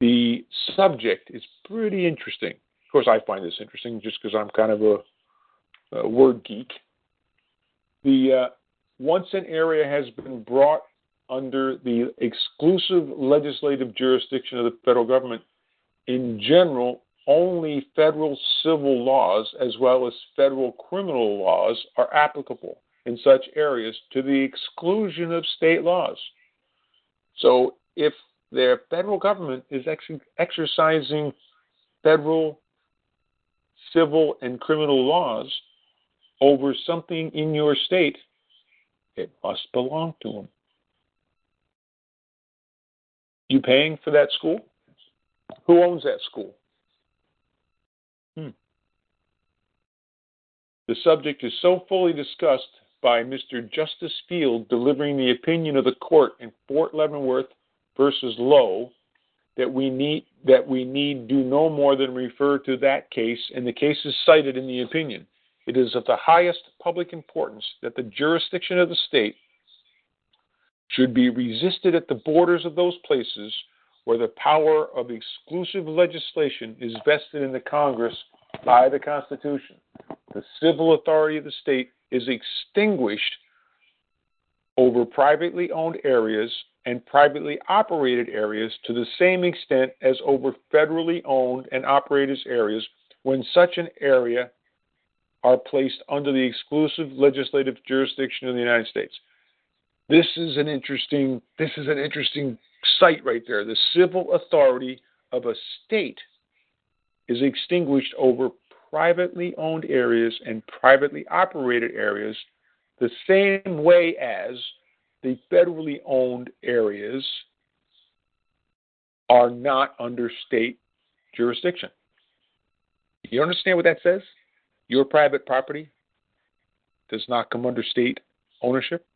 The subject is pretty interesting. Of course, I find this interesting just because I'm kind of a, a word geek. The uh, once an area has been brought under the exclusive legislative jurisdiction of the federal government, in general, only federal civil laws as well as federal criminal laws are applicable in such areas to the exclusion of state laws. So if their federal government is ex- exercising federal civil and criminal laws over something in your state, It must belong to them. You paying for that school? Who owns that school? Hmm. The subject is so fully discussed by Mr. Justice Field delivering the opinion of the court in Fort Leavenworth versus Lowe that we need that we need do no more than refer to that case and the cases cited in the opinion. It is of the highest public importance that the jurisdiction of the state should be resisted at the borders of those places where the power of exclusive legislation is vested in the Congress by the Constitution. The civil authority of the state is extinguished over privately owned areas and privately operated areas to the same extent as over federally owned and operated areas when such an area are placed under the exclusive legislative jurisdiction of the United States. This is an interesting this is an interesting site right there. The civil authority of a state is extinguished over privately owned areas and privately operated areas the same way as the federally owned areas are not under state jurisdiction. You understand what that says? Your private property does not come under state ownership,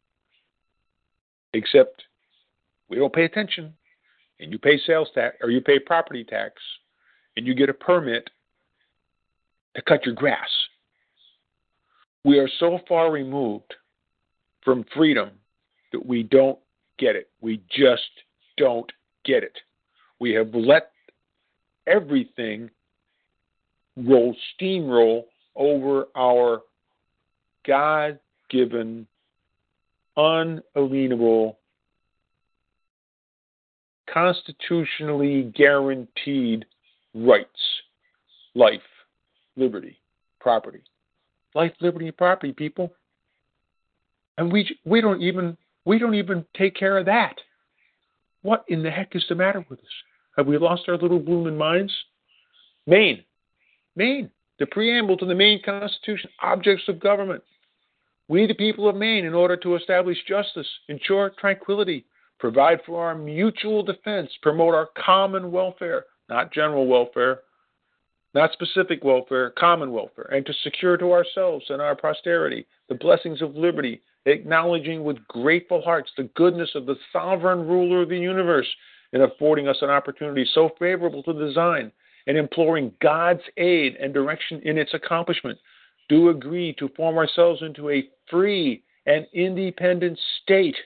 except we don't pay attention and you pay sales tax or you pay property tax and you get a permit to cut your grass. We are so far removed from freedom that we don't get it. We just don't get it. We have let everything roll steamroll over our God given, unalienable, constitutionally guaranteed rights life, liberty, property. Life, liberty, and property, people. And we we don't even we don't even take care of that. What in the heck is the matter with us? Have we lost our little blooming minds? Maine, Maine, the preamble to the Maine Constitution, objects of government. We, the people of Maine, in order to establish justice, ensure tranquility, provide for our mutual defense, promote our common welfare, not general welfare, not specific welfare, common welfare, and to secure to ourselves and our posterity the blessings of liberty, acknowledging with grateful hearts the goodness of the sovereign ruler of the universe in affording us an opportunity so favorable to design and imploring God's aid and direction in its accomplishment, do agree to form ourselves into a free and independent state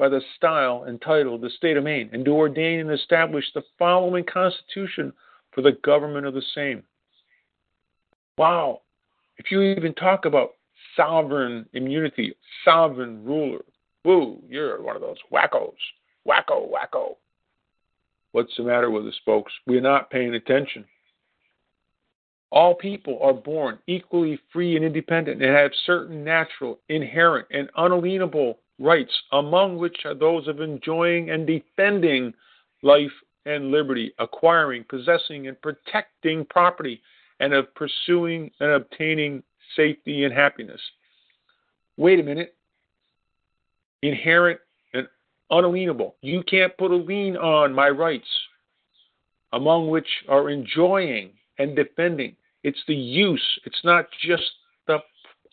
by the style and title of the state of Maine, and do ordain and establish the following constitution for the government of the same. Wow. If you even talk about sovereign immunity, sovereign ruler, woo, you're one of those wackos. Wacko, wacko. What's the matter with us, folks? We're not paying attention. All people are born equally free and independent and have certain natural, inherent, and unalienable rights, among which are those of enjoying and defending life and liberty, acquiring, possessing, and protecting property, and of pursuing and obtaining safety and happiness. Wait a minute. Inherent and unalienable. You can't put a lien on my rights, among which are enjoying and defending. It's the use. It's not just the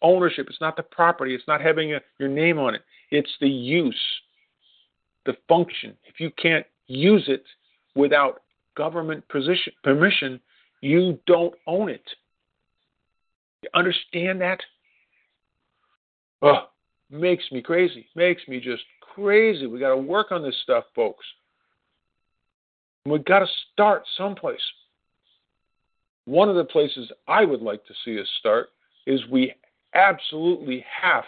ownership. It's not the property. It's not having a, your name on it. It's the use, the function. If you can't use it, without government position, permission, you don't own it. You understand that? Oh, makes me crazy. Makes me just crazy. We got to work on this stuff, folks. we got to start someplace. One of the places I would like to see us start is we absolutely have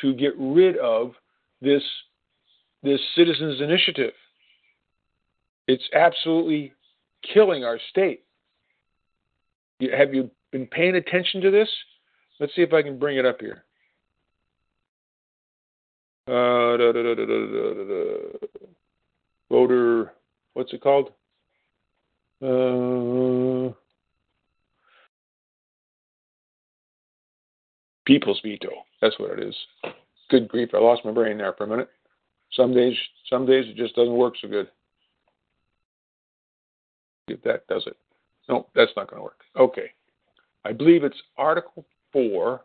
to get rid of this this citizens initiative. It's absolutely killing our state. Have you been paying attention to this? Let's see if I can bring it up here. Uh, da, da, da, Voter, what's it called? Uh, People's veto. That's what it is. Good grief, I lost my brain there for a minute. Some days, some days it just doesn't work so good. If that does it. No, that's not going to work. Okay. I believe it's Article 4,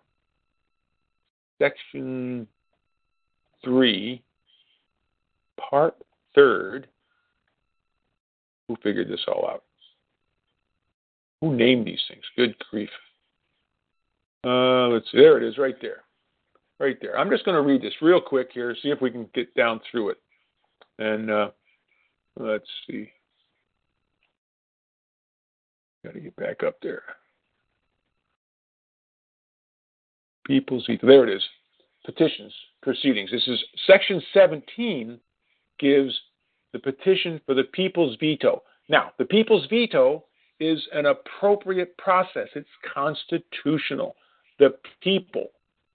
Section 3, Part 3rd. Who figured this all out? Who named these things? Good grief. Uh, let's see. There it is, right there. Right there. I'm just going to read this real quick here, see if we can get down through it. And uh, let's see. Got to get back up there. People's veto. There it is. Petitions, proceedings. This is section 17 gives the petition for the people's veto. Now, the people's veto is an appropriate process. It's constitutional. The people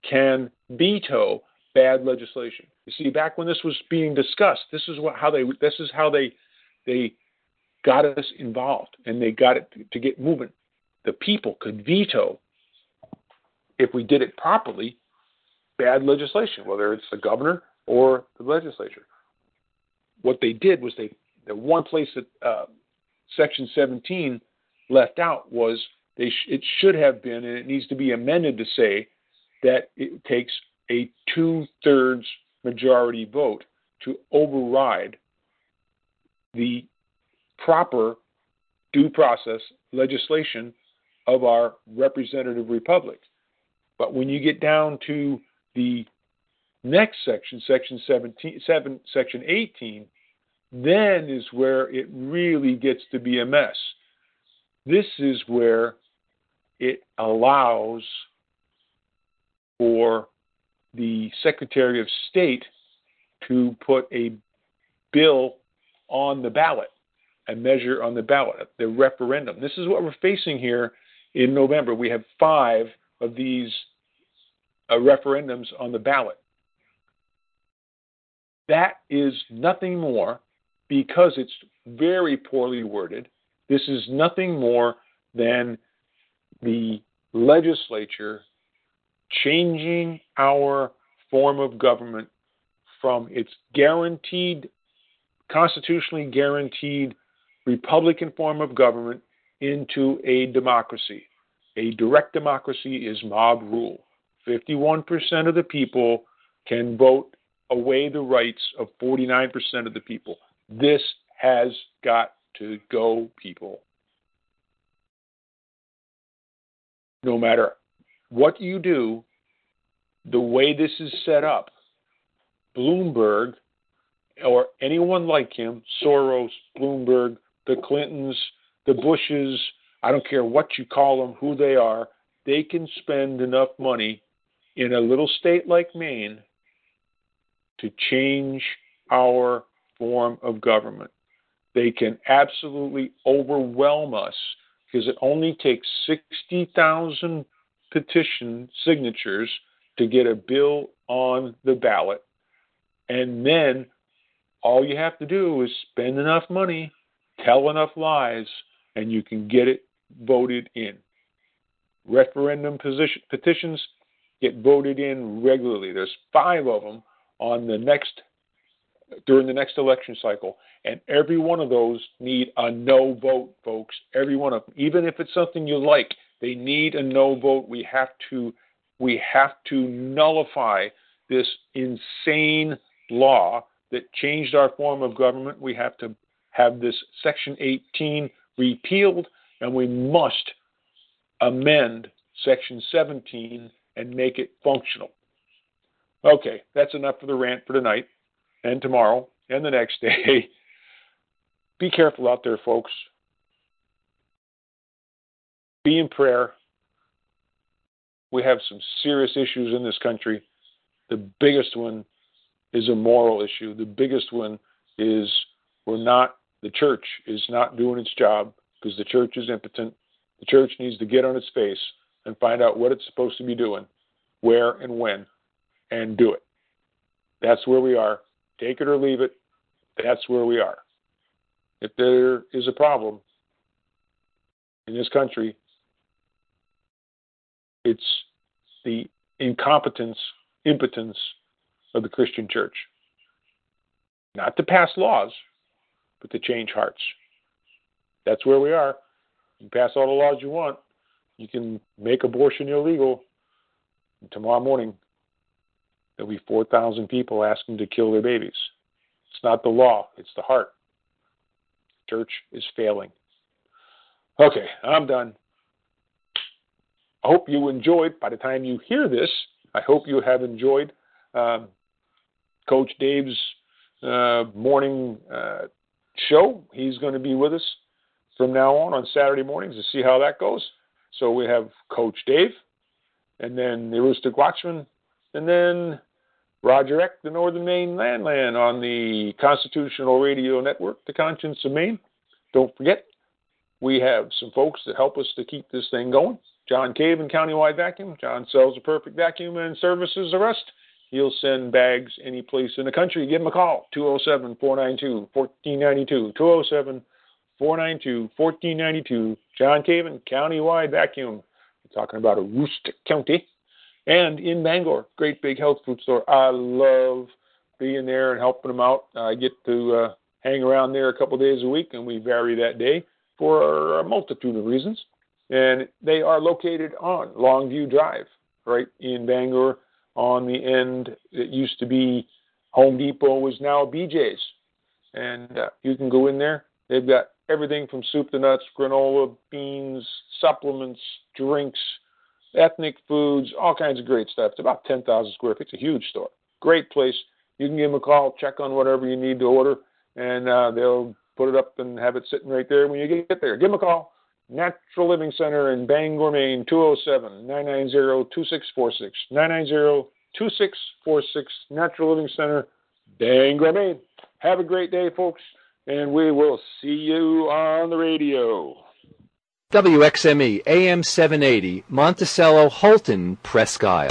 can veto bad legislation. You see, back when this was being discussed, this is what, how they this is how they they got us involved and they got it to get moving. The people could veto, if we did it properly, bad legislation, whether it's the governor or the legislature. What they did was they the one place that uh, Section 17 left out was they sh- it should have been, and it needs to be amended to say that it takes a two thirds majority vote to override the proper due process legislation of our representative republic. But when you get down to the next section, section 17, seven, section 18, then is where it really gets to be a mess. This is where it allows for the Secretary of State to put a bill on the ballot a measure on the ballot, the referendum. This is what we're facing here in November. We have five of these uh, referendums on the ballot. That is nothing more because it's very poorly worded. This is nothing more than the legislature changing our form of government from its guaranteed, constitutionally guaranteed Republican form of government into a democracy. A direct democracy is mob rule. 51% of the people can vote away the rights of 49% of the people. This has got to go, people. No matter what you do, the way this is set up, Bloomberg or anyone like him, Soros, Bloomberg, the Clintons, the Bushes, I don't care what you call them, who they are, they can spend enough money in a little state like Maine to change our form of government. They can absolutely overwhelm us because it only takes 60,000 petition signatures to get a bill on the ballot. And then all you have to do is spend enough money tell enough lies, and you can get it voted in. Referendum position, petitions get voted in regularly. There's five of them on the next during the next election cycle, and every one of those need a no vote, folks. Every one of them, even if it's something you like, they need a no vote. We have to we have to nullify this insane law that changed our form of government. We have to have this Section 18 repealed, and we must amend Section 17 and make it functional. Okay, that's enough for the rant for tonight and tomorrow and the next day. Be careful out there, folks. Be in prayer. We have some serious issues in this country. The biggest one is a moral issue. The biggest one is we're not the church is not doing its job because the church is impotent. The church needs to get on its face and find out what it's supposed to be doing, where and when, and do it. That's where we are. Take it or leave it. That's where we are. If there is a problem in this country, it's the incompetence, impotence of the Christian church. Not to pass laws, but to change hearts. That's where we are. You pass all the laws you want. You can make abortion illegal. And tomorrow morning, there'll be 4,000 people asking to kill their babies. It's not the law, it's the heart. Church is failing. Okay, I'm done. I hope you enjoyed, by the time you hear this, I hope you have enjoyed um, Coach Dave's uh, morning uh, show. He's going to be with us from now on on Saturday mornings to see how that goes. So we have Coach Dave, and then the Aroostook Watchman, and then Roger Eck, the Northern Maine Landman on the Constitutional Radio Network, the Conscience of Maine. Don't forget, we have some folks that help us to keep this thing going. John Cave and Countywide Vacuum. John sells a perfect vacuum and services the rest. He'll send bags any place in the country. Give him a call, 207 492 1492. 207 492 1492. John Caven, Countywide Vacuum. We're talking about Aroostook County. And in Bangor, great big health food store. I love being there and helping them out. I get to uh, hang around there a couple days a week, and we vary that day for a multitude of reasons. And they are located on Longview Drive, right in Bangor, on the end that used to be Home Depot, was now BJ's. And uh, you can go in there. They've got everything from soup to nuts, granola, beans, supplements, drinks, ethnic foods, all kinds of great stuff. It's about 10,000 square feet. It's a huge store. Great place. You can give them a call, check on whatever you need to order, and uh, they'll put it up and have it sitting right there when you get there. Give them a call. Natural Living Center in Bangor, Maine, 207 990 2646. 990 2646. Natural Living Center, Bangor, Maine. Have a great day, folks, and we will see you on the radio. WXME AM 780, Monticello, Houlton, Presque Isle.